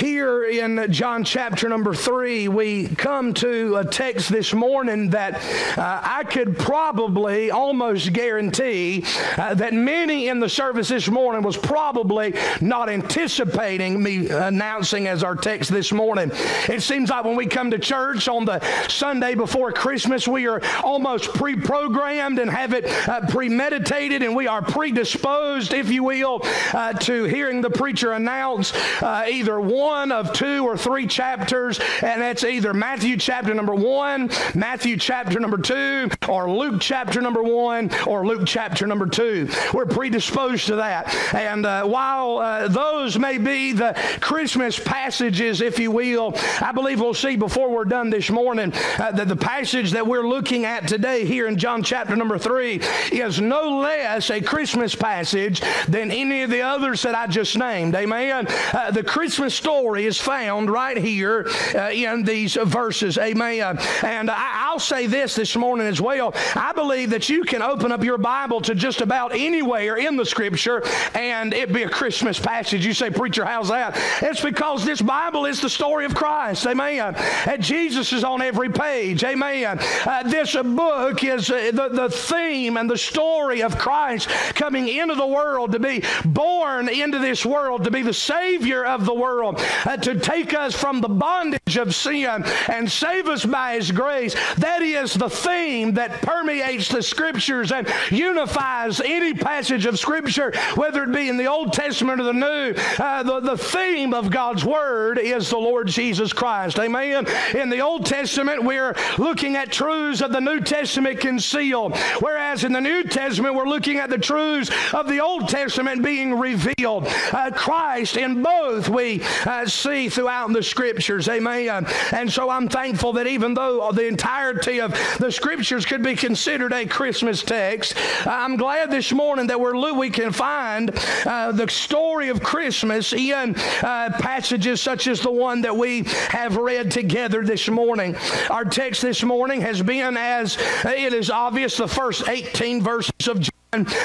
Here in John chapter number three, we come to a text this morning that uh, I could probably almost guarantee uh, that many in the service this morning was probably not anticipating me announcing as our text this morning. It seems like when we come to church on the Sunday before Christmas, we are almost pre programmed and have it uh, premeditated, and we are predisposed, if you will, uh, to hearing the preacher announce uh, either one of two or three chapters, and that's either Matthew chapter number one, Matthew chapter number two, or Luke chapter number one, or Luke chapter number two. We're predisposed to that. And uh, while uh, those may be the Christmas passages, if you will, I believe we'll see before we're done this morning uh, that the passage that we're looking at today here in John chapter number three is no less a Christmas passage than any of the others that I just named. Amen. Uh, the Christmas story is found right here uh, in these verses. Amen. And I, will say this this morning as well. I believe that you can open up your Bible to just about anywhere in the Scripture and it be a Christmas passage. You say, Preacher, how's that? It's because this Bible is the story of Christ. Amen. And Jesus is on every page. Amen. Uh, this book is uh, the, the theme and the story of Christ coming into the world to be born into this world, to be the Savior of the world, uh, to take us from the bondage of sin and save us by His grace. That is the theme that permeates the Scriptures and unifies any passage of Scripture, whether it be in the Old Testament or the New. Uh, the, the theme of God's Word is the Lord Jesus Christ. Amen. In the Old Testament, we're looking at truths of the New Testament concealed, whereas in the New Testament, we're looking at the truths of the Old Testament being revealed. Uh, Christ in both we uh, see throughout the Scriptures. Amen. And so I'm thankful that even though the entirety of the Scriptures could be considered a Christmas text, I'm glad this morning that we're, we can find uh, the story of Christmas in uh, passages such as the one that we have read together this morning. Our text this morning has been, as it is obvious, the first 18 verses of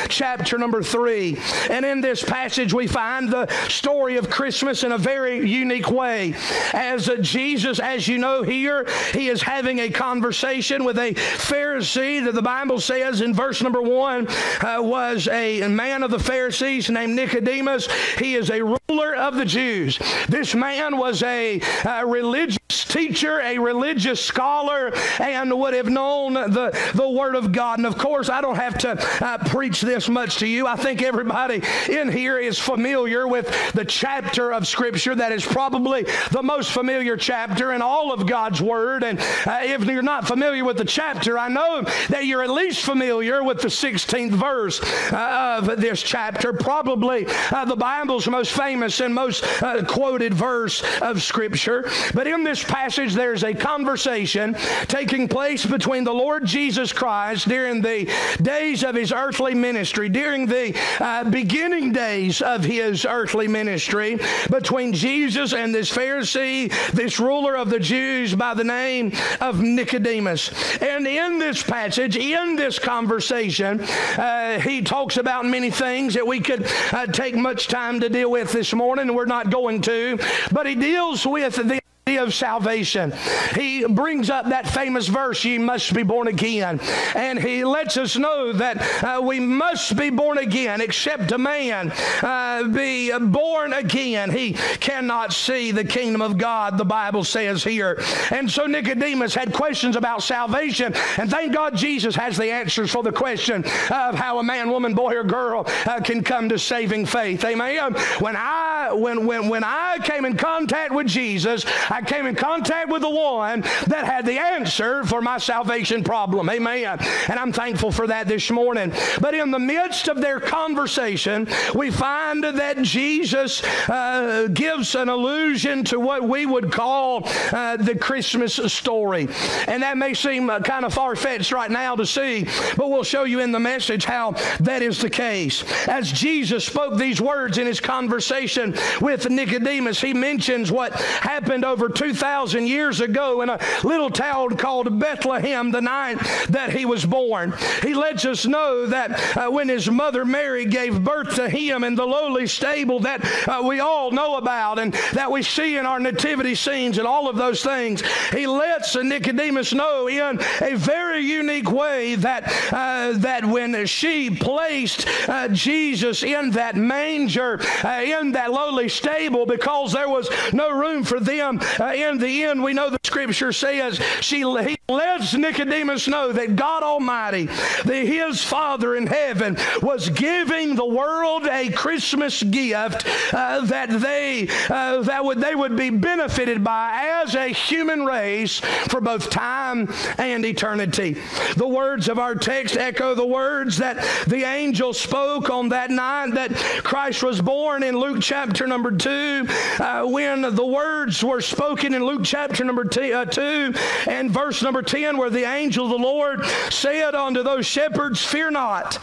chapter number three. And in this passage, we find the story of Christmas in a very unique way. As Jesus, as you know here, he is having a conversation with a Pharisee that the Bible says in verse number one uh, was a man of the Pharisees named Nicodemus. He is a ruler of the Jews. This man was a, a religious teacher, a religious scholar, and would have known the, the Word of God. And of course, I don't have to uh, preach this much to you. I think everybody in here is familiar with the chapter of Scripture that is probably the most familiar chapter in all of God's Word. And uh, if you're not familiar with the chapter, I know that you're at least familiar with the 16th verse uh, of this chapter, probably uh, the Bible's most famous and most uh, quoted verse of Scripture. But in this passage, there's a conversation taking place between the Lord Jesus Christ during the days of his earthly ministry, during the uh, beginning days of his earthly ministry, between Jesus and this Pharisee, this ruler of the Jews by the name of Nicodemus. And in this passage, in this conversation, uh, he talks about many things that we could uh, take much time to deal with this morning, we're not going to. But he deals with the of salvation. He brings up that famous verse, ye must be born again. And he lets us know that uh, we must be born again, except a man uh, be born again. He cannot see the kingdom of God, the Bible says here. And so Nicodemus had questions about salvation. And thank God Jesus has the answers for the question of how a man, woman, boy, or girl uh, can come to saving faith. Amen. When I when when when I came in contact with Jesus, came in contact with the one that had the answer for my salvation problem. Amen. And I'm thankful for that this morning. But in the midst of their conversation, we find that Jesus uh, gives an allusion to what we would call uh, the Christmas story. And that may seem uh, kind of far fetched right now to see, but we'll show you in the message how that is the case. As Jesus spoke these words in his conversation with Nicodemus, he mentions what happened over 2,000 years ago in a little town called Bethlehem the night that he was born. He lets us know that uh, when his mother Mary gave birth to him in the lowly stable that uh, we all know about and that we see in our nativity scenes and all of those things, he lets Nicodemus know in a very unique way that, uh, that when she placed uh, Jesus in that manger, uh, in that lowly stable, because there was no room for them uh, in the end, we know the scripture says she, he lets Nicodemus know that God Almighty, the, his Father in heaven, was giving the world a Christmas gift uh, that they uh, that would they would be benefited by as a human race for both time and eternity. The words of our text echo the words that the angel spoke on that night that Christ was born in Luke chapter number two, uh, when the words were spoken in Luke chapter number two, uh, two and verse number 10, where the angel of the Lord said unto those shepherds, Fear not,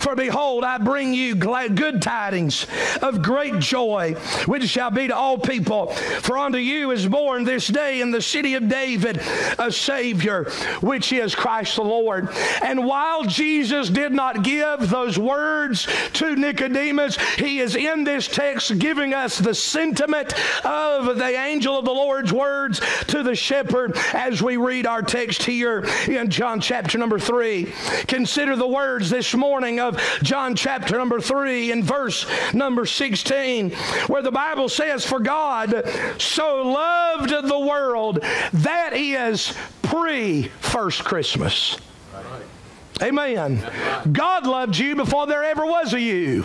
for behold, I bring you glad, good tidings of great joy, which shall be to all people. For unto you is born this day in the city of David a Savior, which is Christ the Lord. And while Jesus did not give those words to Nicodemus, he is in this text giving us the sentiment of the angel of the Lord's words to the shepherd as we read our text here in John chapter number 3. Consider the words this morning of John chapter number 3 in verse number 16, where the Bible says, For God so loved the world, that is pre first Christmas. Amen. God loved you before there ever was a you.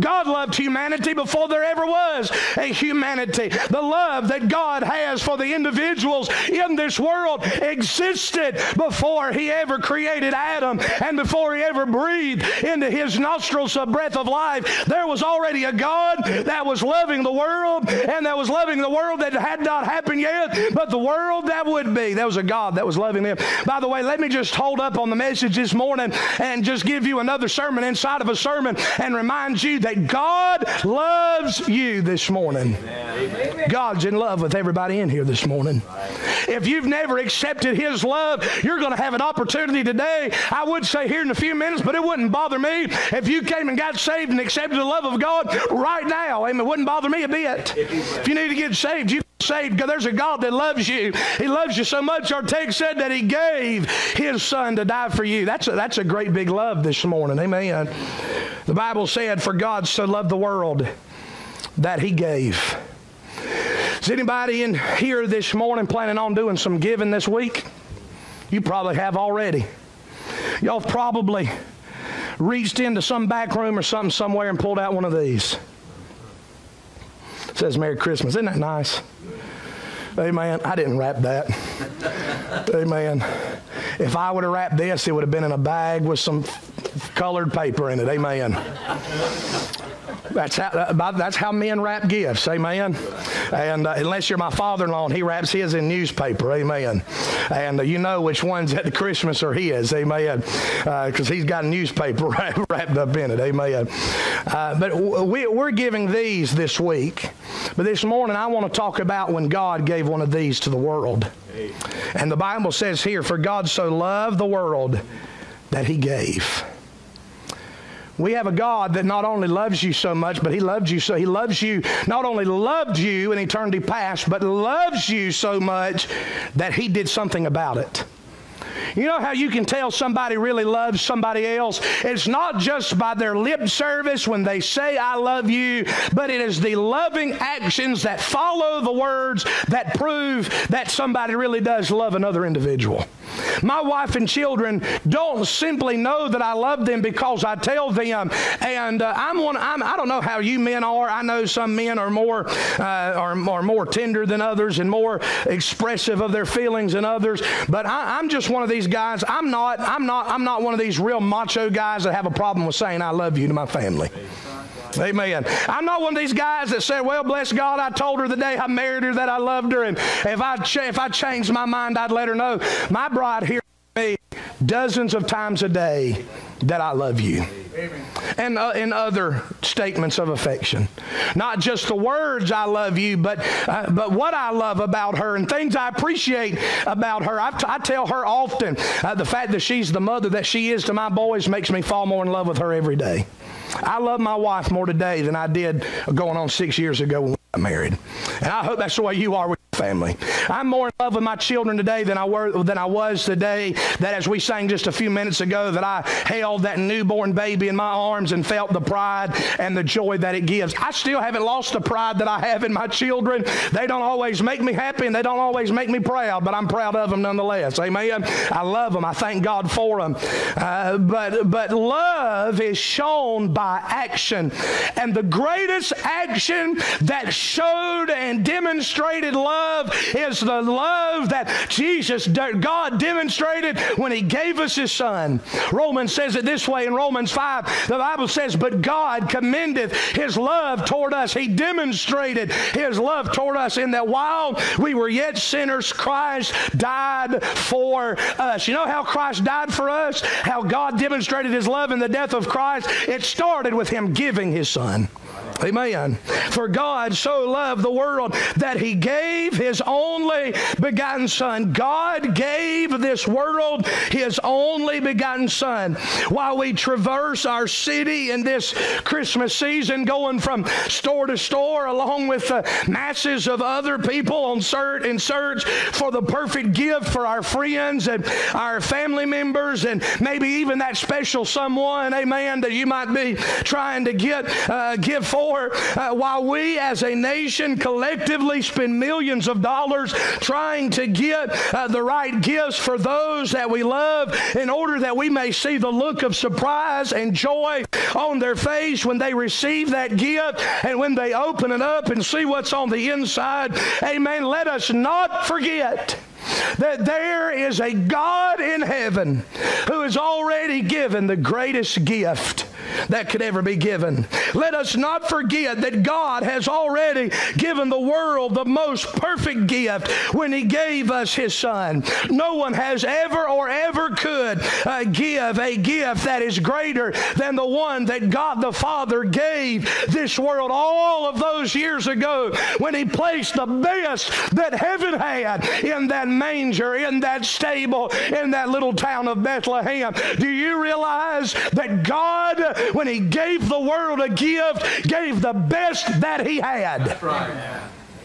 God loved humanity before there ever was a humanity. The love that God has for the individuals in this world existed before He ever created Adam and before He ever breathed into His nostrils a breath of life. There was already a God that was loving the world and that was loving the world that had not happened yet, but the world that would be. There was a God that was loving them. By the way, let me just hold up on the message this morning morning and just give you another sermon inside of a sermon and remind you that God loves you this morning. Amen. God's in love with everybody in here this morning. If you've never accepted His love, you're going to have an opportunity today. I would say here in a few minutes, but it wouldn't bother me if you came and got saved and accepted the love of God right now. Amen. It wouldn't bother me a bit. If you need to get saved, you saved there's a God that loves you. He loves you so much. Our text said that He gave His Son to die for you. That's a, that's a great big love this morning. Amen. The Bible said, For God so loved the world that He gave. Is anybody in here this morning planning on doing some giving this week? You probably have already. Y'all probably reached into some back room or something somewhere and pulled out one of these. Says Merry Christmas. Isn't that nice? Amen. I didn't wrap that. Amen. If I would have wrapped this, it would have been in a bag with some colored paper in it. Amen. That's how, uh, that's how men wrap gifts. Amen. And uh, unless you're my father-in-law and he wraps his in newspaper. Amen. And uh, you know which ones at the Christmas are his. Amen. Because uh, he's got a newspaper wrapped up in it. Amen. Uh, but we, we're giving these this week. But this morning I want to talk about when God gave one of these to the world. And the Bible says here, For God so loved the world that he gave. We have a God that not only loves you so much, but He loves you so He loves you, not only loved you in eternity past, but loves you so much that He did something about it. You know how you can tell somebody really loves somebody else? It's not just by their lip service when they say, I love you, but it is the loving actions that follow the words that prove that somebody really does love another individual. My wife and children don't simply know that I love them because I tell them. And uh, I'm one. I'm, I don't know how you men are. I know some men are more uh, are, are more tender than others and more expressive of their feelings than others. But I, I'm just one of these guys. I'm not. I'm not. I'm not one of these real macho guys that have a problem with saying I love you to my family. Amen. I'm not one of these guys that said, "Well, bless God, I told her the day I married her that I loved her, and if I if I changed my mind, I'd let her know." My bride here, me dozens of times a day that I love you. And uh, in other statements of affection, not just the words "I love you," but uh, but what I love about her and things I appreciate about her. I, t- I tell her often uh, the fact that she's the mother that she is to my boys makes me fall more in love with her every day. I love my wife more today than I did going on six years ago when we got married. And I hope that's the way you are with family. I'm more in love with my children today than I were than I was today. That as we sang just a few minutes ago, that I held that newborn baby in my arms and felt the pride and the joy that it gives. I still haven't lost the pride that I have in my children. They don't always make me happy and they don't always make me proud, but I'm proud of them nonetheless. Amen. I love them. I thank God for them. Uh, but but love is shown by action, and the greatest action that showed and demonstrated love is the love that Jesus, God demonstrated when He gave us His Son. Romans says it this way in Romans 5. The Bible says, But God commendeth His love toward us. He demonstrated His love toward us in that while we were yet sinners, Christ died for us. You know how Christ died for us? How God demonstrated His love in the death of Christ? It started with Him giving His Son. Amen. For God so loved the world that he gave his only begotten Son. God gave this world his only begotten Son. While we traverse our city in this Christmas season, going from store to store, along with the masses of other people on search, in search for the perfect gift for our friends and our family members, and maybe even that special someone, amen, that you might be trying to get uh, give for uh, while we as a nation collectively spend millions of dollars trying to get uh, the right gifts for those that we love in order that we may see the look of surprise and joy on their face when they receive that gift and when they open it up and see what's on the inside. Amen. Let us not forget that there is a God in heaven who has already given the greatest gift that could ever be given. Let us not forget that God has already given the world the most perfect gift when He gave us His Son. No one has ever or ever could uh, give a gift that is greater than the one that God the Father gave this world all of those years ago when He placed the best that heaven had in that manger, in that stable, in that little town of Bethlehem. Do you realize that God when he gave the world a gift, gave the best that he had. Right.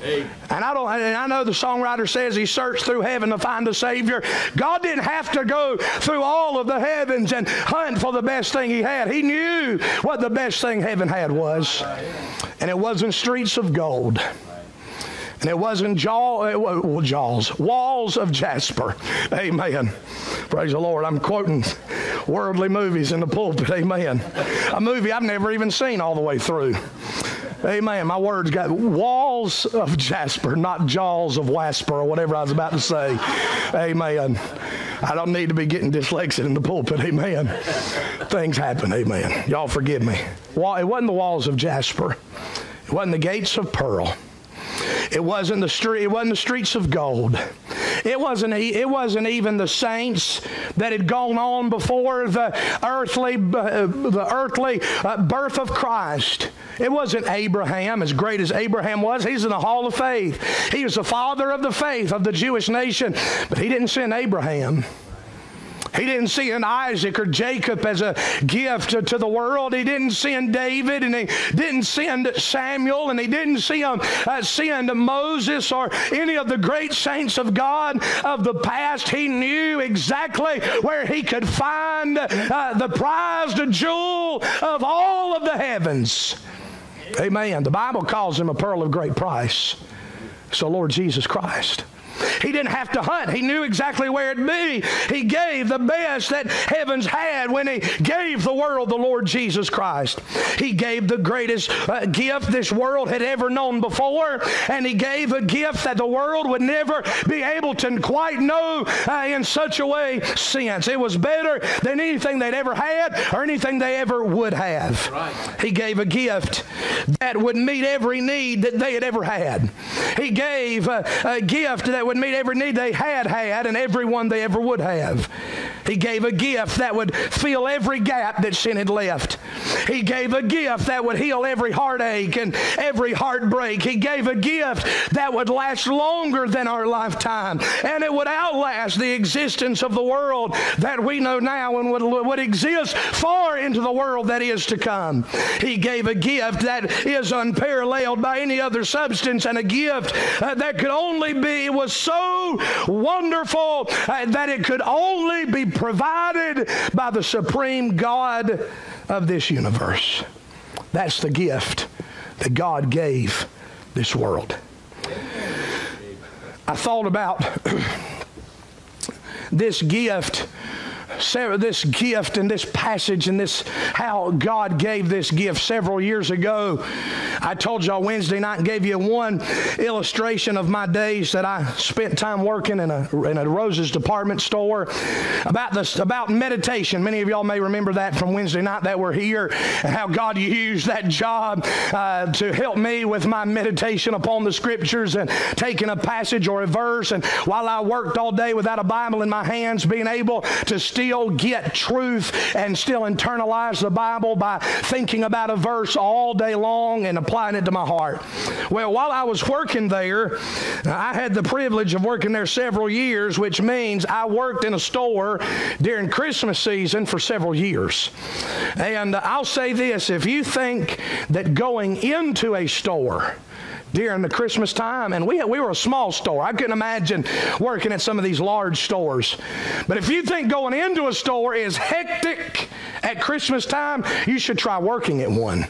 And I don't and I know the songwriter says he searched through heaven to find a savior. God didn't have to go through all of the heavens and hunt for the best thing he had. He knew what the best thing heaven had was. And it wasn't streets of gold. And it wasn't jaw, eh, it was, well, jaws, walls of jasper. Amen. Praise the Lord. I'm quoting worldly movies in the pulpit. Amen. A movie I've never even seen all the way through. Amen. My words got walls of jasper, not jaws of wasper or whatever I was about to say. Amen. I don't need to be getting dyslexic in the pulpit. Amen. Things happen. Amen. Y'all forgive me. It wasn't the walls of jasper. It wasn't the gates of pearl. It wasn't the street. It wasn't the streets of gold. It wasn't. It wasn't even the saints that had gone on before the earthly, uh, the earthly uh, birth of Christ. It wasn't Abraham, as great as Abraham was. He's in the Hall of Faith. He was the father of the faith of the Jewish nation, but he didn't send Abraham. He didn't send Isaac or Jacob as a gift to, to, the world. He didn't send David and he didn't send Samuel and he didn't send, uh, send Moses or any of the great saints of God of the past. He knew exactly where he could find uh, the prized jewel of all of the heavens. Amen. The Bible calls him a pearl of great price. So, Lord Jesus Christ. He didn't have to hunt. He knew exactly where it'd be. He gave the best that heavens had when he gave the world the Lord Jesus Christ. He gave the greatest uh, gift this world had ever known before, and he gave a gift that the world would never be able to quite know uh, in such a way since. It was better than anything they'd ever had or anything they ever would have. Right. He gave a gift that would meet every need that they had ever had. He gave a, a gift that would meet every need they had had and every one they ever would have. He gave a gift that would fill every gap that sin had left. He gave a gift that would heal every heartache and every heartbreak. He gave a gift that would last longer than our lifetime and it would outlast the existence of the world that we know now and would, would exist far into the world that is to come. He gave a gift that is unparalleled by any other substance and a gift uh, that could only be, was so wonderful uh, that it could only be provided by the supreme God of this universe. That's the gift that God gave this world. I thought about this gift Sarah, this gift and this passage and this how God gave this gift several years ago. I told y'all Wednesday night and gave you one illustration of my days that I spent time working in a, in a Roses department store about this about meditation. Many of y'all may remember that from Wednesday night that we're here and how God used that job uh, to help me with my meditation upon the scriptures and taking a passage or a verse. And while I worked all day without a Bible in my hands, being able to still get truth and still internalize the Bible by thinking about a verse all day long and applying it to my heart. Well, while I was working there, I had the privilege of working there several years, which means I worked in a store during Christmas season for several years. And I'll say this if you think that going into a store, during the Christmas time, and we, we were a small store. I couldn't imagine working at some of these large stores. But if you think going into a store is hectic at Christmas time, you should try working at one.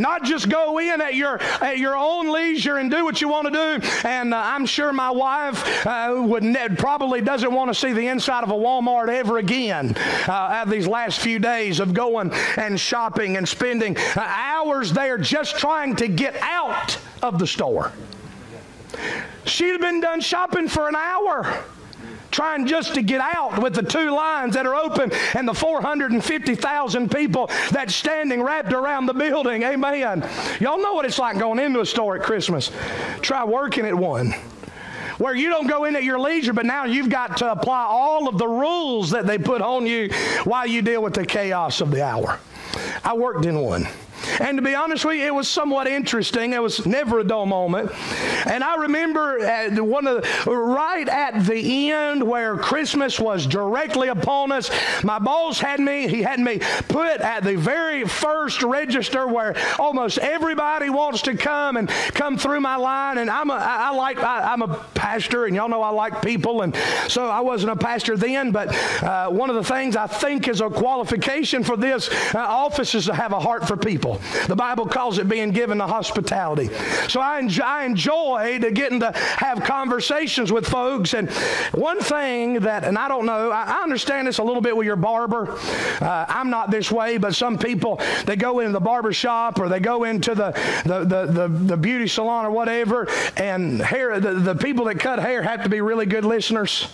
Not just go in at your at your own leisure and do what you want to do. And uh, I'm sure my wife uh, would ne- probably doesn't want to see the inside of a Walmart ever again. Uh, these last few days of going and shopping and spending uh, hours there just trying to get out of the store. She'd been done shopping for an hour trying just to get out with the two lines that are open and the 450,000 people that's standing wrapped around the building. Amen. Y'all know what it's like going into a store at Christmas. Try working at one where you don't go in at your leisure, but now you've got to apply all of the rules that they put on you while you deal with the chaos of the hour. I worked in one. And to be honest with you, it was somewhat interesting. It was never a dull moment. And I remember at one of the, right at the end where Christmas was directly upon us, my boss had me, he had me put at the very first register where almost everybody wants to come and come through my line. And I'm a, I like, I, am a pastor, and y'all know I like people. And so I wasn't a pastor then, but uh, one of the things I think is a qualification for this uh, office is to have a heart for people. The Bible calls it being given to hospitality. So I, enjoy, I getting to have conversations with folks. And one thing that, and I don't know, I, I understand this a little bit with your barber. Uh, I'm not this way, but some people, they go into the barber shop or they go into the, the, the, the, the beauty salon or whatever, and hair, the, the people that cut hair have to be really good listeners.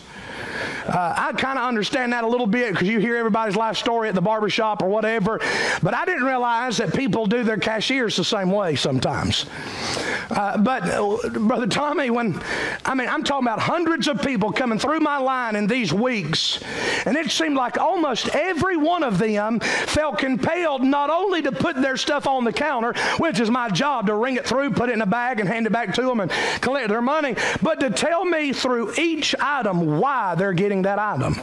Uh, I kind of understand that a little bit because you hear everybody's life story at the barbershop or whatever. But I didn't realize that people do their cashiers the same way sometimes. Uh, but, uh, Brother Tommy, when, I mean, I'm talking about hundreds of people coming through my line in these weeks, and it seemed like almost every one of them felt compelled not only to put their stuff on the counter, which is my job to ring it through, put it in a bag, and hand it back to them and collect their money, but to tell me through each item why they're getting that item.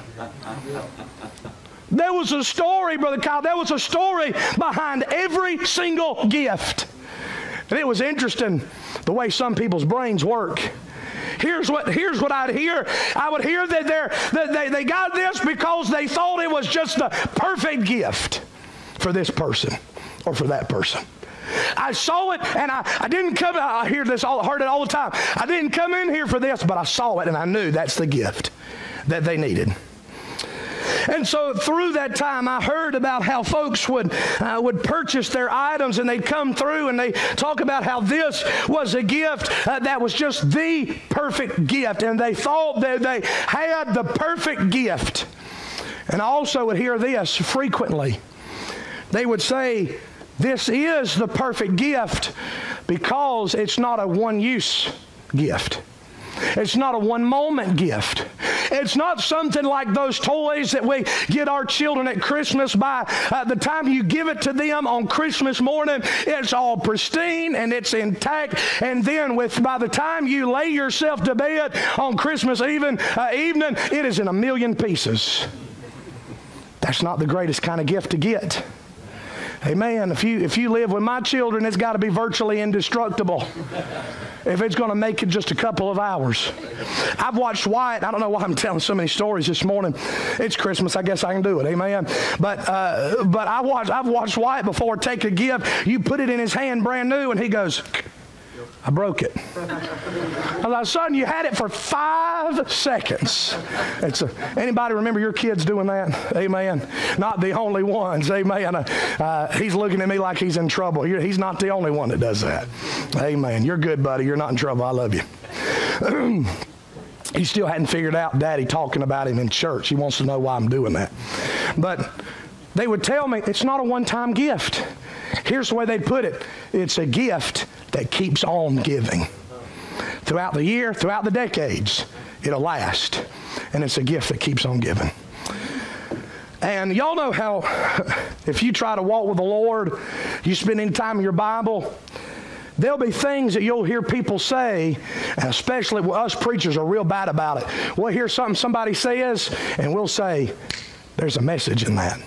There was a story, Brother Kyle, there was a story behind every single gift. And it was interesting the way some people's brains work. Here's what, here's what I'd hear. I would hear that, that they, they got this because they thought it was just the perfect gift for this person or for that person. I saw it and I, I didn't come, I hear this all, heard it all the time. I didn't come in here for this, but I saw it and I knew that's the gift that they needed. And so through that time, I heard about how folks would, uh, would purchase their items and they'd come through and they talk about how this was a gift uh, that was just the perfect gift. And they thought that they had the perfect gift. And I also would hear this frequently. They would say, This is the perfect gift because it's not a one use gift. It's not a one moment gift. It's not something like those toys that we get our children at Christmas by uh, the time you give it to them on Christmas morning, it's all pristine and it's intact. And then with by the time you lay yourself to bed on Christmas even, uh, evening, it is in a million pieces. That's not the greatest kind of gift to get. Amen. If you if you live with my children, it's got to be virtually indestructible. If it's going to make it just a couple of hours. I've watched Wyatt. I don't know why I'm telling so many stories this morning. It's Christmas. I guess I can do it. Amen. But uh, but I watched I've watched Wyatt before take a gift. You put it in his hand brand new, and he goes. I broke it. I was like, son, you had it for five seconds. It's a, anybody remember your kids doing that? Amen. Not the only ones. Amen. Uh, he's looking at me like he's in trouble. He's not the only one that does that. Amen. You're good, buddy. You're not in trouble. I love you. he still hadn't figured out daddy talking about him in church. He wants to know why I'm doing that. But they would tell me it's not a one time gift. Here's the way they'd put it it's a gift that keeps on giving. Throughout the year, throughout the decades, it'll last. And it's a gift that keeps on giving. And y'all know how, if you try to walk with the Lord, you spend any time in your Bible, there'll be things that you'll hear people say, and especially us preachers are real bad about it. We'll hear something somebody says, and we'll say, There's a message in that.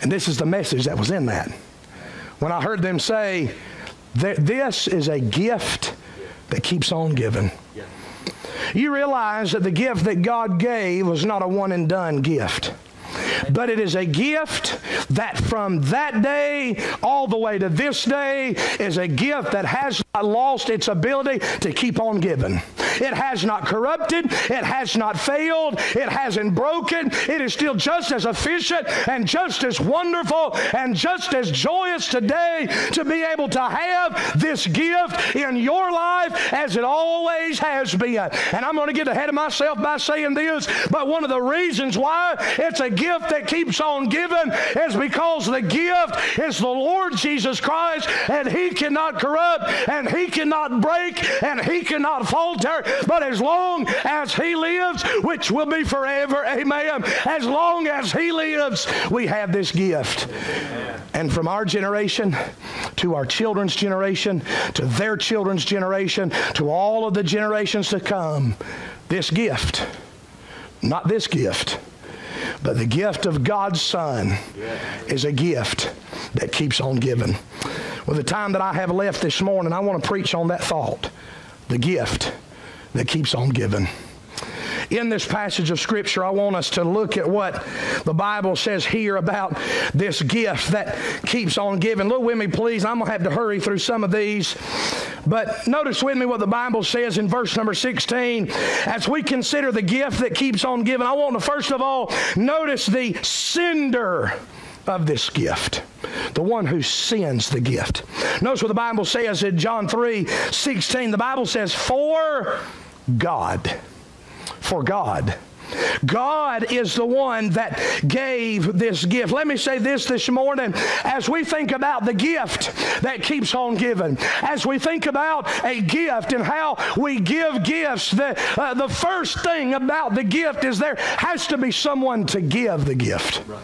And this is the message that was in that. When I heard them say, this is a gift that keeps on giving. You realize that the gift that God gave was not a one and done gift. But it is a gift that from that day all the way to this day is a gift that has not lost its ability to keep on giving. It has not corrupted. It has not failed. It hasn't broken. It is still just as efficient and just as wonderful and just as joyous today to be able to have this gift in your life as it always has been. And I'm going to get ahead of myself by saying this, but one of the reasons why it's a gift that keeps on giving is because the gift is the Lord Jesus Christ and He cannot corrupt and He cannot break and He cannot falter but as long as He lives, which will be forever, amen, as long as He lives, we have this gift. And from our generation to our children's generation, to their children's generation, to all of the generations to come, this gift, not this gift, but the gift of God's Son is a gift that keeps on giving. With the time that I have left this morning, I want to preach on that thought the gift that keeps on giving. In this passage of Scripture, I want us to look at what the Bible says here about this gift that keeps on giving. Look with me, please. I'm going to have to hurry through some of these. But notice with me what the Bible says in verse number 16. As we consider the gift that keeps on giving, I want to first of all notice the sender of this gift, the one who sends the gift. Notice what the Bible says in John 3 16. The Bible says, For God. For God. God is the one that gave this gift. Let me say this this morning as we think about the gift that keeps on giving, as we think about a gift and how we give gifts, the, uh, the first thing about the gift is there has to be someone to give the gift. Right.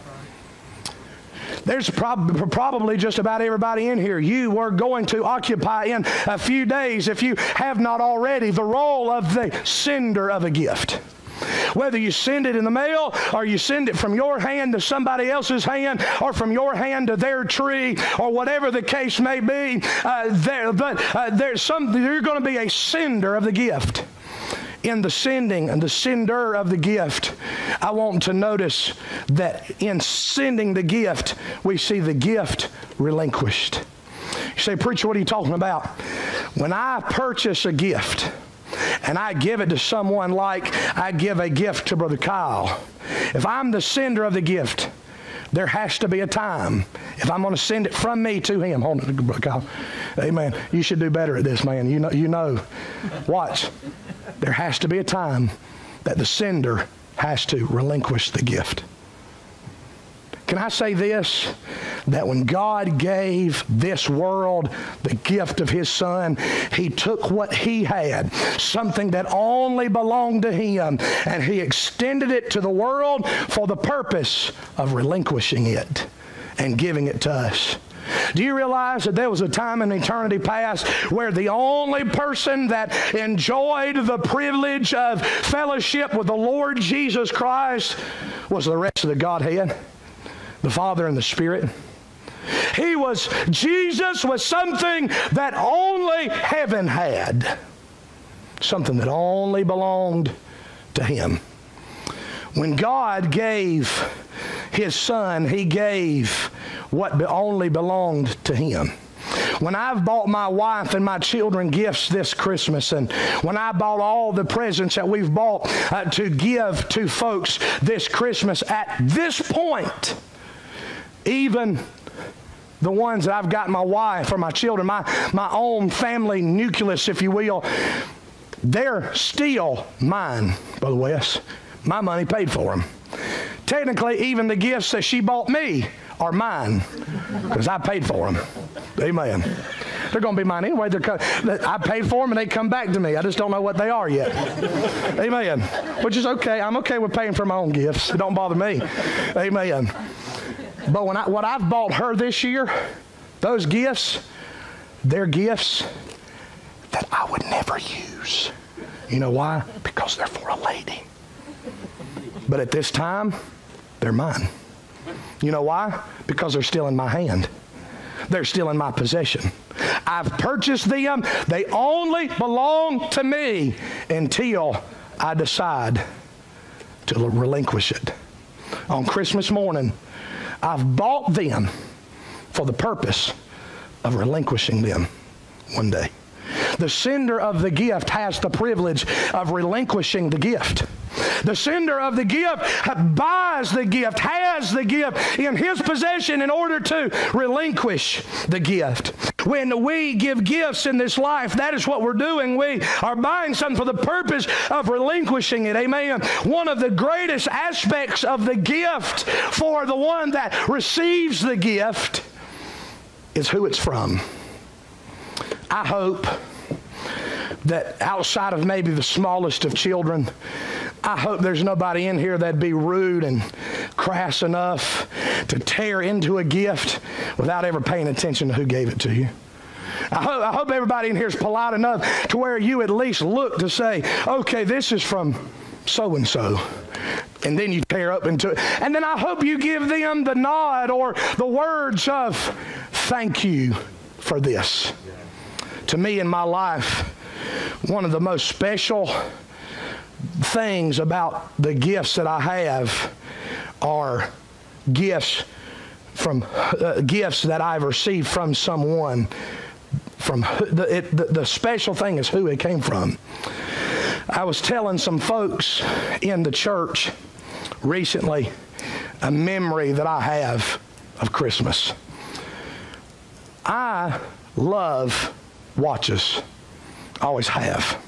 There's prob- probably just about everybody in here. You are going to occupy in a few days, if you have not already, the role of the sender of a gift. whether you send it in the mail or you send it from your hand to somebody else's hand or from your hand to their tree or whatever the case may be. Uh, there, but uh, there's some, you're going to be a sender of the gift in the sending and the sender of the gift, I want to notice that in sending the gift, we see the gift relinquished. You say, Preacher, what are you talking about? When I purchase a gift, and I give it to someone like I give a gift to Brother Kyle. If I'm the sender of the gift, there has to be a time. If I'm going to send it from me to him, hold on. Amen. You should do better at this, man. You know. You know. Watch. There has to be a time that the sender has to relinquish the gift. Can I say this? That when God gave this world the gift of His Son, He took what He had, something that only belonged to Him, and He extended it to the world for the purpose of relinquishing it and giving it to us. Do you realize that there was a time in eternity past where the only person that enjoyed the privilege of fellowship with the Lord Jesus Christ was the rest of the Godhead? The Father and the Spirit. He was, Jesus was something that only heaven had, something that only belonged to Him. When God gave His Son, He gave what only belonged to Him. When I've bought my wife and my children gifts this Christmas, and when I bought all the presents that we've bought uh, to give to folks this Christmas, at this point, even the ones that I've got my wife or my children, my, my own family nucleus, if you will, they're still mine, Brother Wes. My money paid for them. Technically, even the gifts that she bought me are mine because I paid for them. Amen. They're going to be mine anyway. They're I paid for them and they come back to me. I just don't know what they are yet. Amen. Which is okay. I'm okay with paying for my own gifts. It don't bother me. Amen. But when I, what I've bought her this year, those gifts, they're gifts that I would never use. You know why? Because they're for a lady. But at this time, they're mine. You know why? Because they're still in my hand. They're still in my possession. I've purchased them. They only belong to me until I decide to relinquish it. On Christmas morning, I've bought them for the purpose of relinquishing them one day. The sender of the gift has the privilege of relinquishing the gift. The sender of the gift buys the gift, has the gift in his possession in order to relinquish the gift. When we give gifts in this life, that is what we're doing. We are buying something for the purpose of relinquishing it. Amen. One of the greatest aspects of the gift for the one that receives the gift is who it's from. I hope that outside of maybe the smallest of children, I hope there's nobody in here that'd be rude and crass enough to tear into a gift without ever paying attention to who gave it to you. I hope, I hope everybody in here is polite enough to where you at least look to say, okay, this is from so and so. And then you tear up into it. And then I hope you give them the nod or the words of thank you for this. To me in my life, one of the most special things about the gifts that I have are gifts from uh, gifts that I've received from someone. From the, it, the, the special thing is who it came from. I was telling some folks in the church recently a memory that I have of Christmas. I love watches. Always have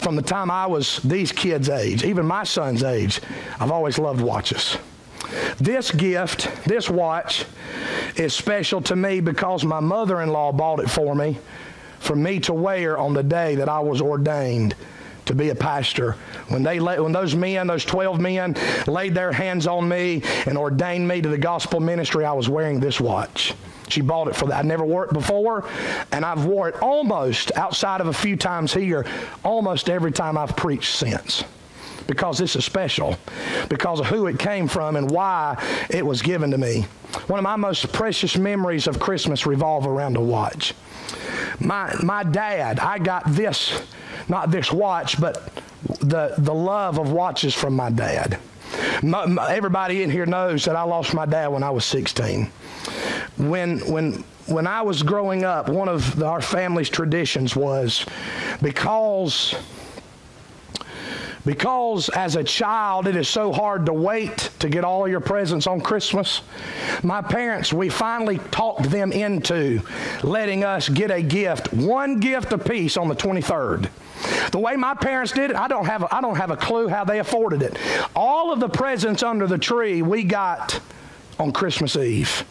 from the time I was these kids' age, even my son's age, I've always loved watches. This gift, this watch, is special to me because my mother in law bought it for me, for me to wear on the day that I was ordained to be a pastor. When they when those men, those 12 men, laid their hands on me and ordained me to the gospel ministry, I was wearing this watch. She bought it for that. I never wore it before, and I've wore it almost outside of a few times here, almost every time I've preached since because this is special, because of who it came from and why it was given to me. One of my most precious memories of Christmas revolve around a watch. My, my dad, I got this, not this watch, but the, the love of watches from my dad. My, my, everybody in here knows that I lost my dad when I was 16. When, when, when I was growing up, one of the, our family's traditions was because because as a child, it is so hard to wait to get all your presents on Christmas. My parents, we finally talked them into letting us get a gift, one gift apiece on the 23rd. The way my parents did it, I don't have a, I don't have a clue how they afforded it. All of the presents under the tree we got on Christmas Eve.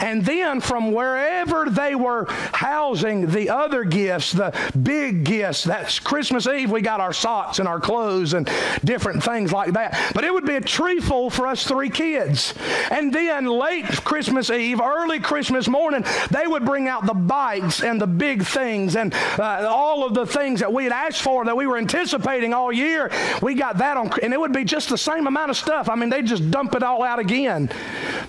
And then from wherever they were housing the other gifts, the big gifts, that's Christmas Eve, we got our socks and our clothes and different things like that. But it would be a tree full for us three kids. And then late Christmas Eve, early Christmas morning, they would bring out the bikes and the big things and uh, all of the things that we had asked for that we were anticipating all year. We got that on, and it would be just the same amount of stuff. I mean, they just dump it all out again.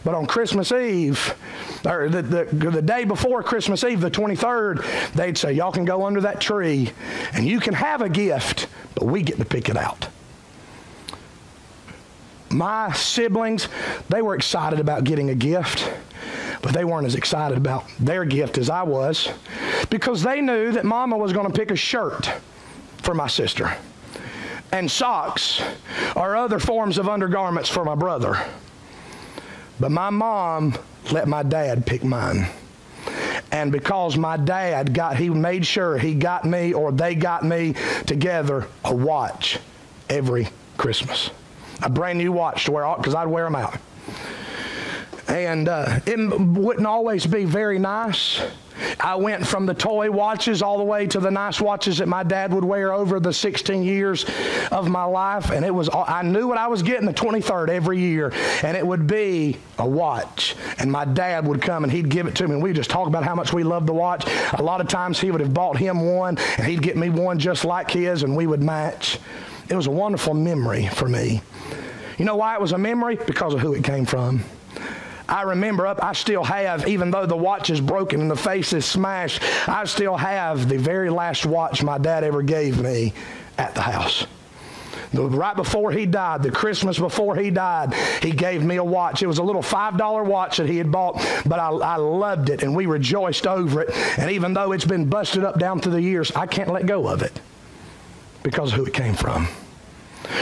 But on Christmas Eve, or the, the, the day before Christmas Eve, the 23rd, they'd say, Y'all can go under that tree and you can have a gift, but we get to pick it out. My siblings, they were excited about getting a gift, but they weren't as excited about their gift as I was because they knew that Mama was going to pick a shirt for my sister and socks or other forms of undergarments for my brother. But my mom let my dad pick mine. And because my dad got, he made sure he got me or they got me together a watch every Christmas. A brand new watch to wear, out because I'd wear them out. And uh, it wouldn't always be very nice. I went from the toy watches all the way to the nice watches that my dad would wear over the 16 years of my life. And it was, I knew what I was getting the 23rd every year. And it would be a watch. And my dad would come and he'd give it to me. And we'd just talk about how much we loved the watch. A lot of times he would have bought him one and he'd get me one just like his and we would match. It was a wonderful memory for me. You know why it was a memory? Because of who it came from. I remember up, I still have, even though the watch is broken and the face is smashed, I still have the very last watch my dad ever gave me at the house. The, right before he died, the Christmas before he died, he gave me a watch. It was a little $5 watch that he had bought, but I, I loved it and we rejoiced over it. And even though it's been busted up down through the years, I can't let go of it because of who it came from.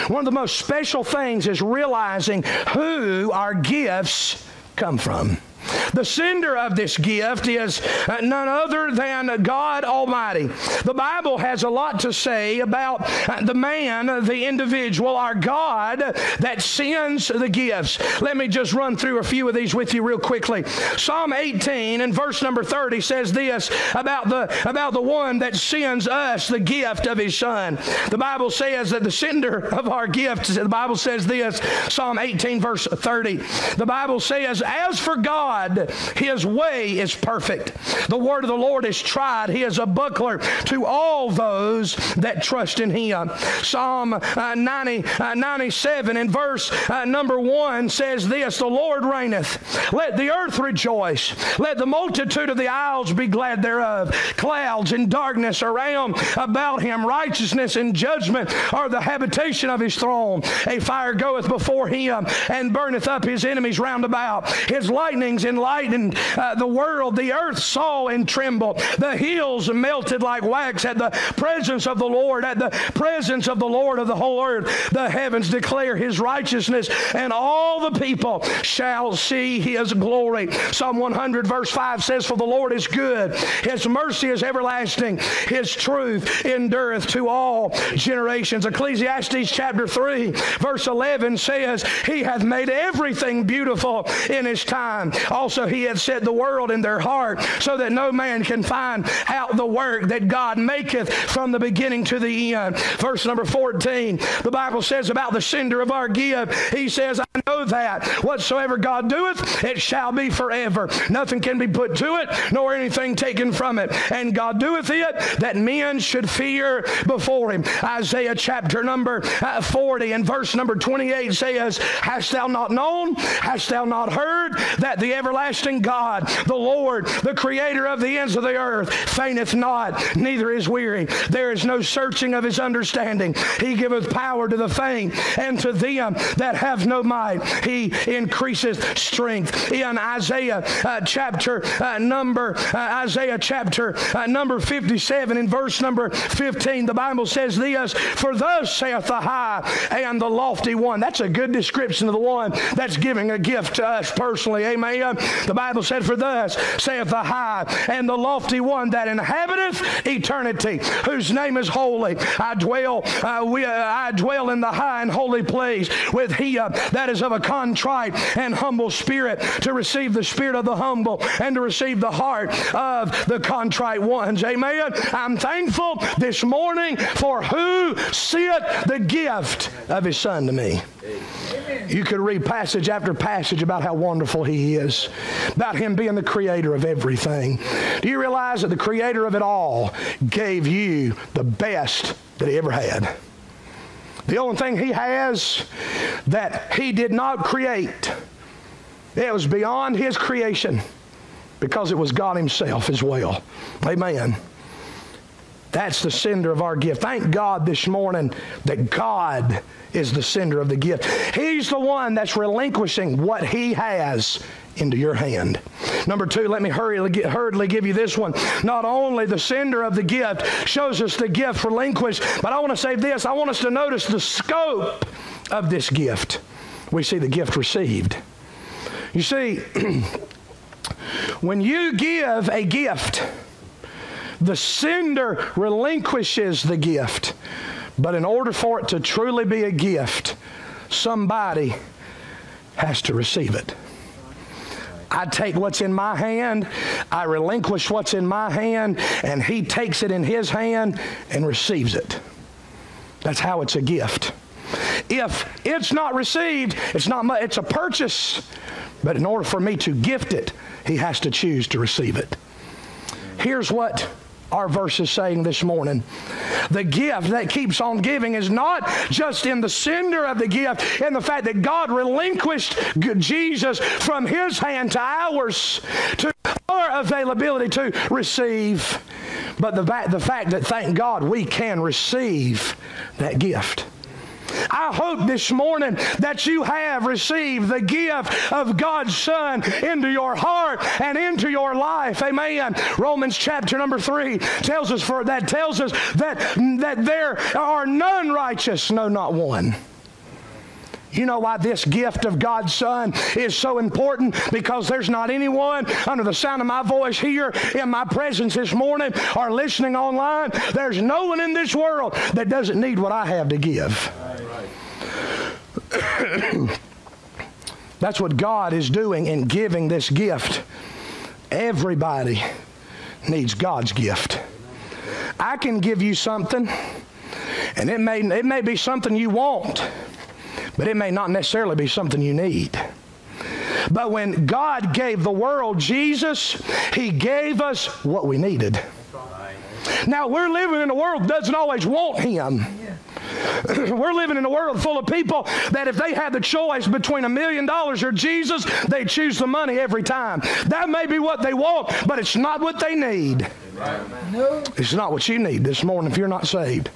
One of the most special things is realizing who our gifts come from. The sender of this gift is uh, none other than God Almighty. The Bible has a lot to say about uh, the man, the individual, our God that sends the gifts. Let me just run through a few of these with you real quickly. Psalm 18 and verse number 30 says this about the about the one that sends us the gift of his son. The Bible says that the sender of our gifts, the Bible says this, Psalm 18 verse 30. The Bible says, as for God, God, his way is perfect. The word of the Lord is tried. He is a buckler to all those that trust in him. Psalm uh, 90, uh, 97 in verse uh, number 1 says this The Lord reigneth. Let the earth rejoice. Let the multitude of the isles be glad thereof. Clouds and darkness around about him. Righteousness and judgment are the habitation of his throne. A fire goeth before him and burneth up his enemies round about. His lightnings enlightened uh, the world. The earth saw and trembled. The hills melted like wax at the presence of the Lord, at the presence of the Lord of the whole earth. The heavens declare his righteousness, and all the people shall see his glory. Psalm 100, verse 5 says, For the Lord is good, his mercy is everlasting, his truth endureth to all generations. Ecclesiastes chapter 3, verse 11 says, He hath made everything beautiful in his time. Also, he hath set the world in their heart, so that no man can find out the work that God maketh from the beginning to the end. Verse number 14, the Bible says about the sender of our gift, he says, I know that whatsoever God doeth, it shall be forever. Nothing can be put to it, nor anything taken from it. And God doeth it that men should fear before him. Isaiah chapter number uh, 40 and verse number 28 says, Hast thou not known? Hast thou not heard that the everlasting God, the Lord, the creator of the ends of the earth, fainteth not, neither is weary. There is no searching of his understanding. He giveth power to the faint, and to them that have no might, he increaseth strength. In Isaiah uh, chapter uh, number uh, Isaiah chapter uh, number 57 in verse number 15, the Bible says this, For thus saith the high and the lofty one. That's a good description of the one that's giving a gift to us personally. Amen. The Bible said, For thus saith the high and the lofty one that inhabiteth eternity, whose name is holy. I dwell, uh, we, uh, I dwell in the high and holy place with he uh, that is of a contrite and humble spirit to receive the spirit of the humble and to receive the heart of the contrite ones. Amen. I'm thankful this morning for who sent the gift of his son to me. You could read passage after passage about how wonderful He is, about Him being the creator of everything. Do you realize that the creator of it all gave you the best that He ever had? The only thing He has that He did not create, it was beyond His creation because it was God Himself as well. Amen. That's the sender of our gift. Thank God this morning that God is the sender of the gift. He's the one that's relinquishing what He has into your hand. Number two, let me hurriedly, give you this one. Not only the sender of the gift shows us the gift relinquished, but I want to say this. I want us to notice the scope of this gift. We see the gift received. You see, when you give a gift, the sender relinquishes the gift. But in order for it to truly be a gift, somebody has to receive it. I take what's in my hand, I relinquish what's in my hand, and he takes it in his hand and receives it. That's how it's a gift. If it's not received, it's not it's a purchase. But in order for me to gift it, he has to choose to receive it. Here's what our verse is saying this morning. The gift that keeps on giving is not just in the sender of the gift, in the fact that God relinquished Jesus from his hand to ours, to our availability to receive, but the, the fact that, thank God, we can receive that gift. I hope this morning that you have received the gift of God's Son into your heart and into your life. Amen. Romans chapter number three tells us for that tells us that, that there are none righteous, no, not one. You know why this gift of God's Son is so important? Because there's not anyone under the sound of my voice here in my presence this morning or listening online. There's no one in this world that doesn't need what I have to give. That's what God is doing in giving this gift. Everybody needs God's gift. I can give you something, and it may, it may be something you want but it may not necessarily be something you need. But when God gave the world Jesus, He gave us what we needed. Now, we're living in a world that doesn't always want Him. We're living in a world full of people that if they had the choice between a million dollars or Jesus, they choose the money every time. That may be what they want, but it's not what they need. It's not what you need this morning if you're not saved.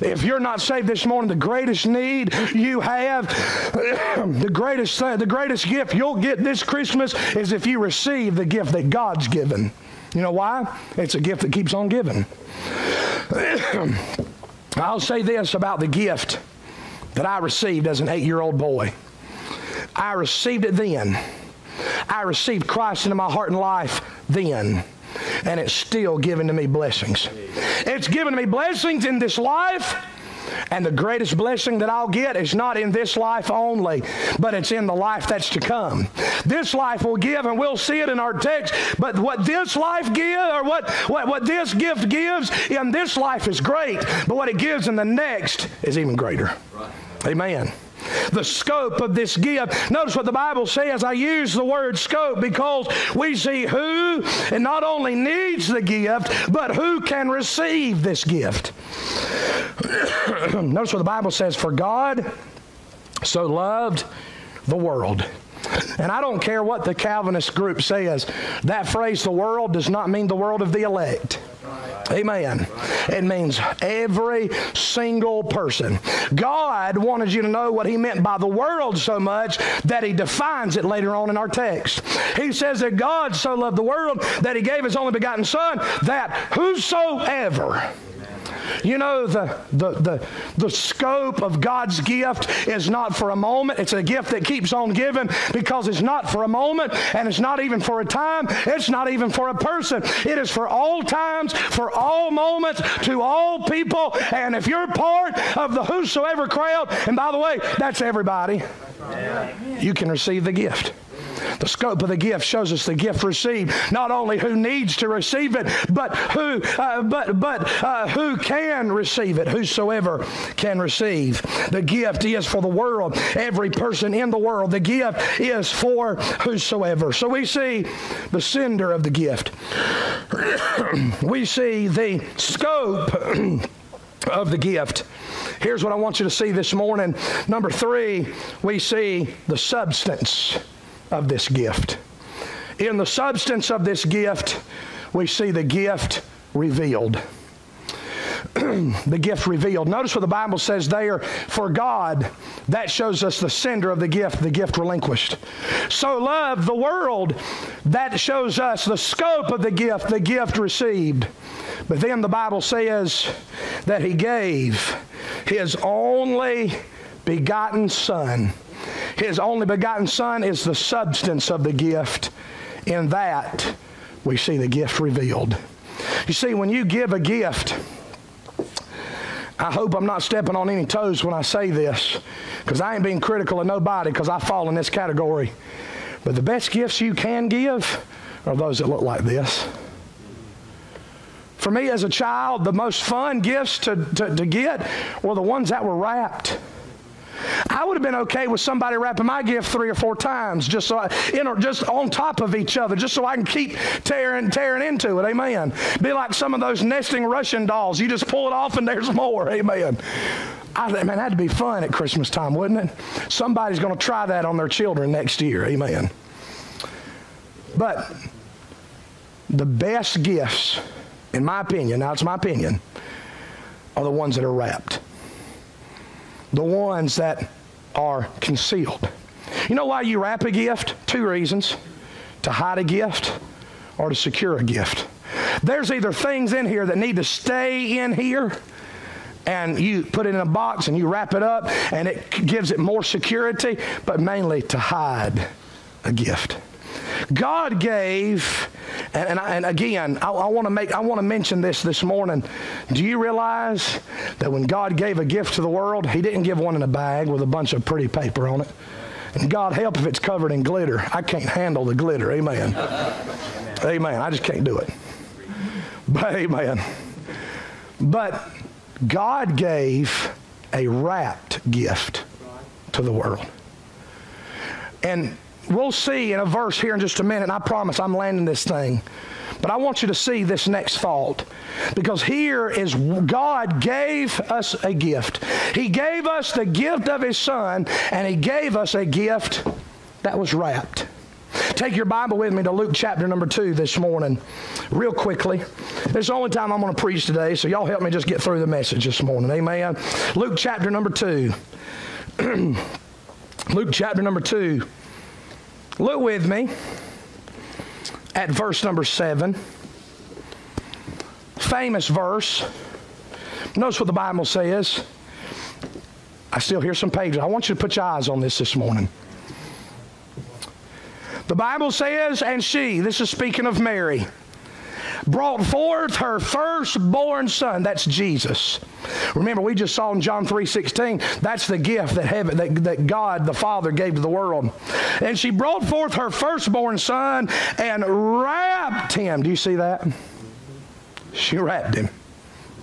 If you're not saved this morning, the greatest need you have, the greatest the greatest gift you'll get this Christmas is if you receive the gift that God's given. You know why? It's a gift that keeps on giving. I'll say this about the gift that I received as an eight year old boy. I received it then. I received Christ into my heart and life then. And it's still giving to me blessings. It's given me blessings in this life, And the greatest blessing that I'll get is not in this life only, but it's in the life that's to come. This life will give, and we'll see it in our text, but what this life gives, or what, what, what this gift gives in this life is great, but what it gives in the next is even greater. Right. Amen the scope of this gift. Notice what the Bible says. I use the word scope because we see who and not only needs the gift, but who can receive this gift. Notice what the Bible says For God so loved the world. And I don't care what the Calvinist group says, that phrase, the world, does not mean the world of the elect. Amen. It means every single person. God wanted you to know what He meant by the world so much that He defines it later on in our text. He says that God so loved the world that He gave His only begotten Son that whosoever you know, the, the, the, the scope of God's gift is not for a moment. It's a gift that keeps on giving because it's not for a moment and it's not even for a time. It's not even for a person. It is for all times, for all moments, to all people. And if you're part of the whosoever crowd, and by the way, that's everybody, you can receive the gift. The scope of the gift shows us the gift received, not only who needs to receive it, but who, uh, but but uh, who can receive it. Whosoever can receive the gift is for the world. Every person in the world. The gift is for whosoever. So we see the sender of the gift. we see the scope of the gift. Here's what I want you to see this morning. Number three, we see the substance of this gift. In the substance of this gift, we see the gift revealed. the gift revealed. Notice what the Bible says there for God, that shows us the sender of the gift, the gift relinquished. So love the world, that shows us the scope of the gift, the gift received. But then the Bible says that He gave His only begotten Son his only begotten Son is the substance of the gift. In that, we see the gift revealed. You see, when you give a gift, I hope I'm not stepping on any toes when I say this, because I ain't being critical of nobody, because I fall in this category. But the best gifts you can give are those that look like this. For me as a child, the most fun gifts to, to, to get were the ones that were wrapped. I would have been okay with somebody wrapping my gift three or four times, just so I, you know, just on top of each other, just so I can keep tearing, tearing into it. Amen. Be like some of those nesting Russian dolls. You just pull it off and there's more. Amen. I man, that'd be fun at Christmas time, wouldn't it? Somebody's going to try that on their children next year. Amen. But the best gifts, in my opinion, now it's my opinion, are the ones that are wrapped the ones that are concealed. You know why you wrap a gift? Two reasons to hide a gift or to secure a gift. There's either things in here that need to stay in here and you put it in a box and you wrap it up and it gives it more security, but mainly to hide a gift. God gave, and, and, I, and again, I, I want to make, I want to mention this this morning. Do you realize that when God gave a gift to the world, He didn't give one in a bag with a bunch of pretty paper on it? And God help if it's covered in glitter. I can't handle the glitter. Amen. amen. I just can't do it. But amen. But God gave a wrapped gift to the world. And we'll see in a verse here in just a minute, I promise I'm landing this thing. But I want you to see this next thought because here is God gave us a gift. He gave us the gift of His Son, and He gave us a gift that was wrapped. Take your Bible with me to Luke chapter number two this morning, real quickly. This is the only time I'm going to preach today, so y'all help me just get through the message this morning. Amen. Luke chapter number two. Luke chapter number two. Look with me at verse number seven. Famous verse. Notice what the Bible says. I still hear some pages. I want you to put your eyes on this this morning. The Bible says, and she, this is speaking of Mary, brought forth her firstborn son. That's Jesus. Remember, we just saw in John 3:16, that's the gift that heaven that, that God the Father gave to the world. And she brought forth her firstborn son and wrapped him. Do you see that? She wrapped him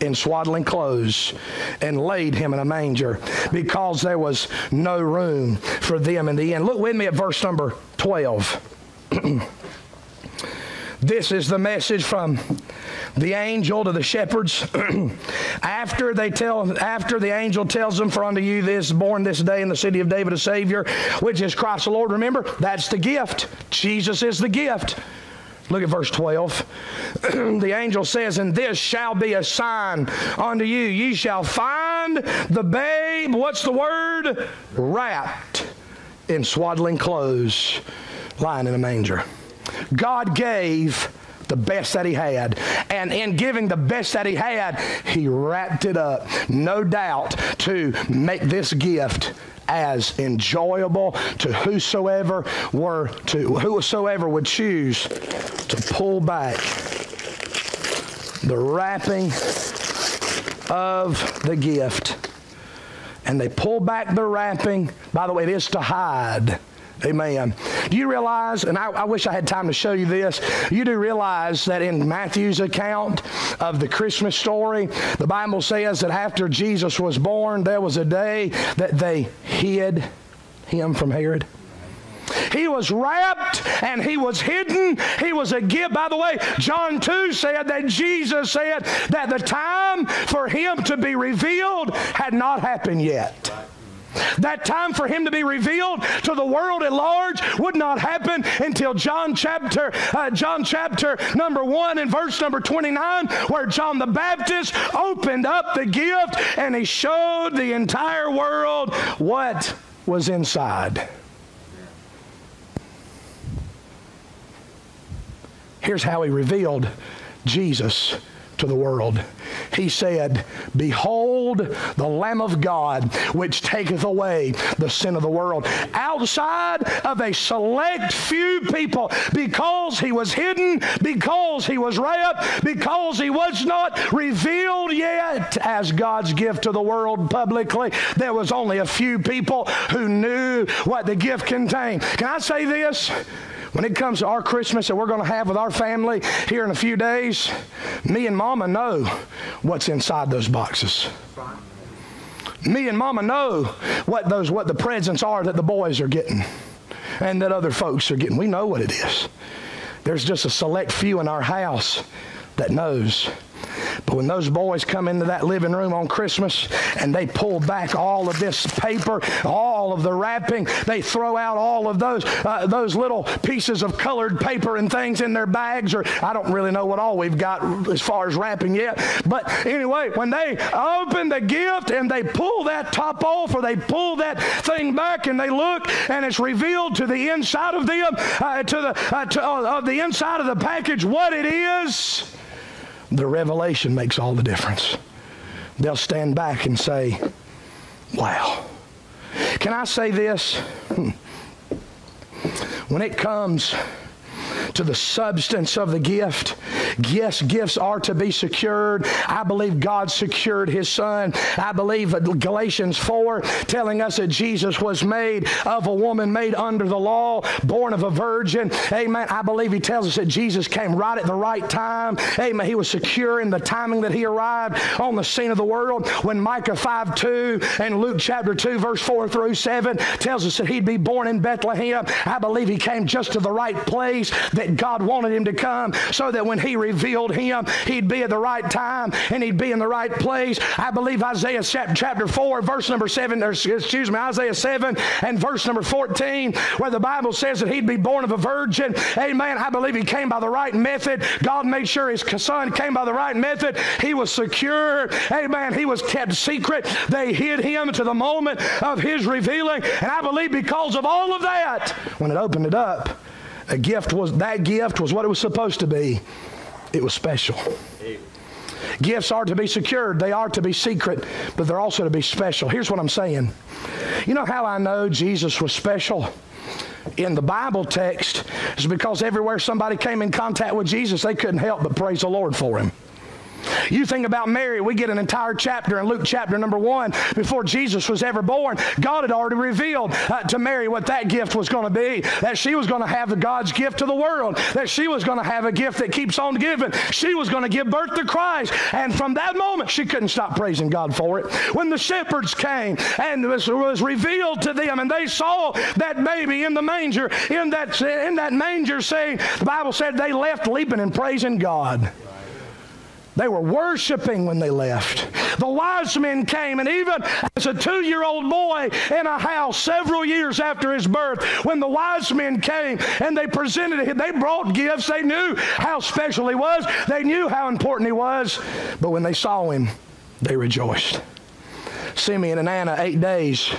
in swaddling clothes and laid him in a manger because there was no room for them in the inn. Look with me at verse number 12. this is the message from the angel to the shepherds after they tell after the angel tells them for unto you this born this day in the city of david a savior which is christ the lord remember that's the gift jesus is the gift Look at verse 12. the angel says, And this shall be a sign unto you. Ye shall find the babe, what's the word? Wrapped in swaddling clothes, lying in a manger. God gave the best that he had. And in giving the best that he had, he wrapped it up, no doubt, to make this gift as enjoyable to whosoever were to whosoever would choose to pull back the wrapping of the gift. And they pull back the wrapping. By the way, it is to hide. Amen. Do you realize, and I, I, wish I had time to show you this, you do realize that in Matthew's account of the Christmas story, the Bible says that after Jesus was born, there was a day that they hid him from Herod. He was wrapped and he was hidden. He was a gift. By the way, John 2 said that Jesus said that the time for him to be revealed had not happened yet. That time for him to be revealed to the world at large would not happen until John chapter uh, John chapter number 1 and verse number 29 where John the Baptist opened up the gift and he showed the entire world what was inside. Here's how he revealed Jesus to the world. He said, Behold the Lamb of God, which taketh away the sin of the world. Outside of a select few people, because he was hidden, because he was wrapped, because he was not revealed yet as God's gift to the world publicly, there was only a few people who knew what the gift contained. Can I say this? When it comes to our Christmas that we're going to have with our family here in a few days, me and Mama know what's inside those boxes. Me and Mama know what those what the presents are that the boys are getting and that other folks are getting. We know what it is. There's just a select few in our house that knows but when those boys come into that living room on Christmas and they pull back all of this paper, all of the wrapping, they throw out all of those uh, those little pieces of colored paper and things in their bags, or I don't really know what all we've got as far as wrapping yet. But anyway, when they open the gift and they pull that top off or they pull that thing back and they look and it's revealed to the inside of them, uh, to the uh, to, uh, the inside of the package what it is the revelation makes all the difference. They'll stand back and say, Wow. Can I say this? Hmm. When it comes to the substance of the gift. Yes, gifts are to be secured. I believe God secured his son. I believe Galatians 4 telling us that Jesus was made of a woman made under the law, born of a virgin. Amen. I believe he tells us that Jesus came right at the right time. Amen. He was secure in the timing that he arrived on the scene of the world. When Micah 5 2 and Luke chapter 2, verse 4 through 7 tells us that he'd be born in Bethlehem, I believe he came just to the right place that God wanted him to come so that when he revealed him, he'd be at the right time and he'd be in the right place. I believe Isaiah chapter 4, verse number 7, or excuse me, Isaiah 7 and verse number 14, where the Bible says that he'd be born of a virgin. Amen. I believe he came by the right method. God made sure his son came by the right method. He was secure. Amen. He was kept secret. They hid him to the moment of his revealing. And I believe because of all of that, when it opened it up, a gift was that gift was what it was supposed to be. It was special. Gifts are to be secured, they are to be secret, but they're also to be special. Here's what I'm saying. You know how I know Jesus was special? in the Bible text is because everywhere somebody came in contact with Jesus, they couldn't help but praise the Lord for him. You think about Mary, we get an entire chapter in Luke chapter number one. Before Jesus was ever born, God had already revealed uh, to Mary what that gift was going to be that she was going to have God's gift to the world, that she was going to have a gift that keeps on giving. She was going to give birth to Christ. And from that moment, she couldn't stop praising God for it. When the shepherds came and it was, was revealed to them, and they saw that baby in the manger, in that, in that manger, saying, the Bible said they left leaping and praising God. They were worshiping when they left. The wise men came, and even as a two year old boy in a house several years after his birth, when the wise men came and they presented him, they brought gifts. They knew how special he was, they knew how important he was. But when they saw him, they rejoiced. Simeon and Anna, eight days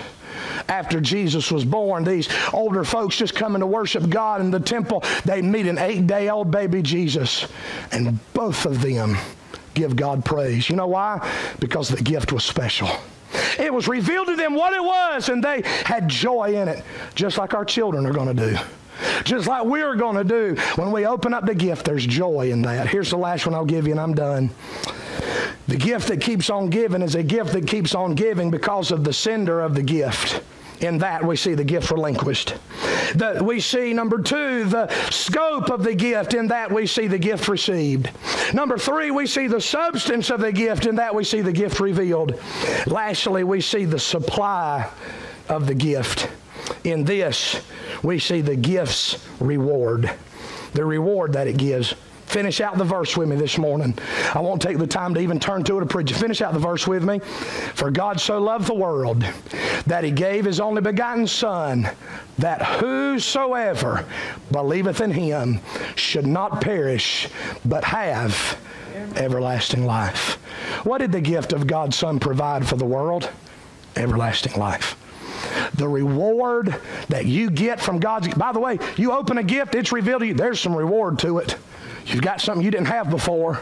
after Jesus was born. These older folks just coming to worship God in the temple. They meet an eight day old baby Jesus, and both of them give God praise. You know why? Because the gift was special. It was revealed to them what it was, and they had joy in it, just like our children are going to do. Just like we're going to do when we open up the gift, there's joy in that. Here's the last one I'll give you, and I'm done. The gift that keeps on giving is a gift that keeps on giving because of the sender of the gift. In that, we see the gift relinquished. The, we see, number two, the scope of the gift. In that, we see the gift received. Number three, we see the substance of the gift. In that, we see the gift revealed. Lastly, we see the supply of the gift. In this, we see the gift's reward, the reward that it gives. Finish out the verse with me this morning. I won't take the time to even turn to it or preach. Finish out the verse with me. For God so loved the world that he gave his only begotten Son, that whosoever believeth in him should not perish, but have everlasting life. What did the gift of God's Son provide for the world? Everlasting life the reward that you get from God's. By the way, you open a gift, it's revealed to you. There's some reward to it. You've got something you didn't have before.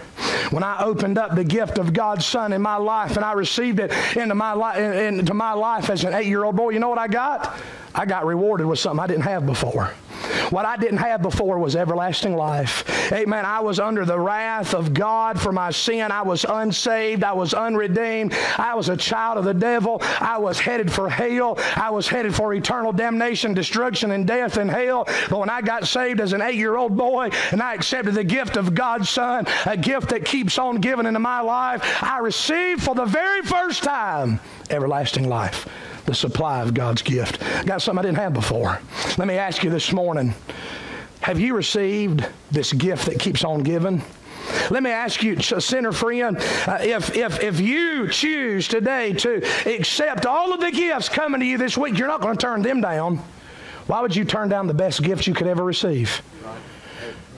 When I opened up the gift of God's Son in my life and I received it into my, li- into my life as an eight year old boy, you know what I got? I got rewarded with something I didn't have before. What I didn't have before was everlasting life. Amen. I was under the wrath of God for my sin. I was unsaved. I was unredeemed. I was a child of the devil. I was headed for hell. I was headed for eternal damnation, destruction, and death in hell. But when I got saved as an eight year old boy and I accepted the gift of God's Son, a gift that keeps on giving into my life, I received for the very first time everlasting life the supply of God's gift. Got something I didn't have before. Let me ask you this morning have you received this gift that keeps on giving? Let me ask you, sinner friend, uh, if, if, if you choose today to accept all of the gifts coming to you this week, you're not going to turn them down. Why would you turn down the best gift you could ever receive?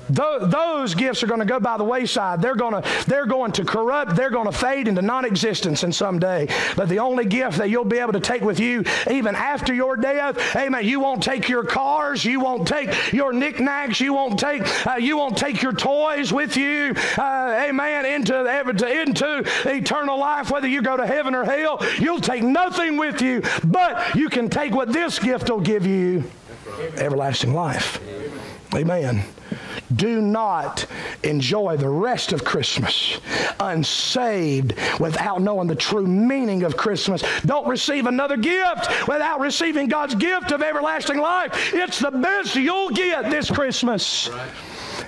Those gifts are going to go by the wayside. They're going to, they're going to corrupt. They're going to fade into non-existence in some day. But the only gift that you'll be able to take with you, even after your death, amen. You won't take your cars. You won't take your knickknacks. You won't take, uh, you won't take your toys with you, uh, amen, into, into eternal life. Whether you go to heaven or hell, you'll take nothing with you. But you can take what this gift will give you: everlasting life. Amen do not enjoy the rest of Christmas unsaved without knowing the true meaning of Christmas. Don't receive another gift without receiving God's gift of everlasting life. It's the best you'll get this Christmas. Right.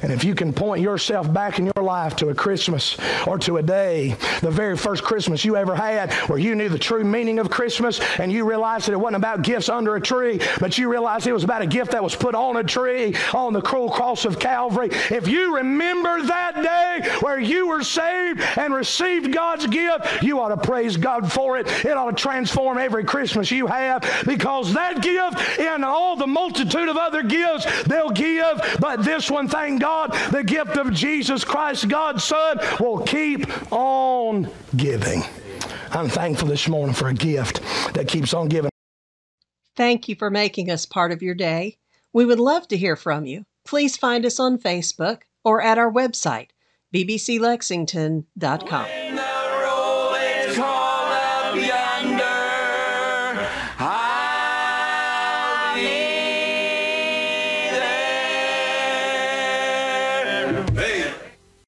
And if you can point yourself back in your life to a Christmas or to a day, the very first Christmas you ever had, where you knew the true meaning of Christmas and you realized that it wasn't about gifts under a tree, but you realized it was about a gift that was put on a tree on the cruel cross of Calvary. If you remember that day where you were saved and received God's gift, you ought to praise God for it. It ought to transform every Christmas you have because that gift and all the multitude of other gifts they'll give, but this one, thank God God, the gift of Jesus Christ, God's Son, will keep on giving. I'm thankful this morning for a gift that keeps on giving. Thank you for making us part of your day. We would love to hear from you. Please find us on Facebook or at our website, bbclexington.com.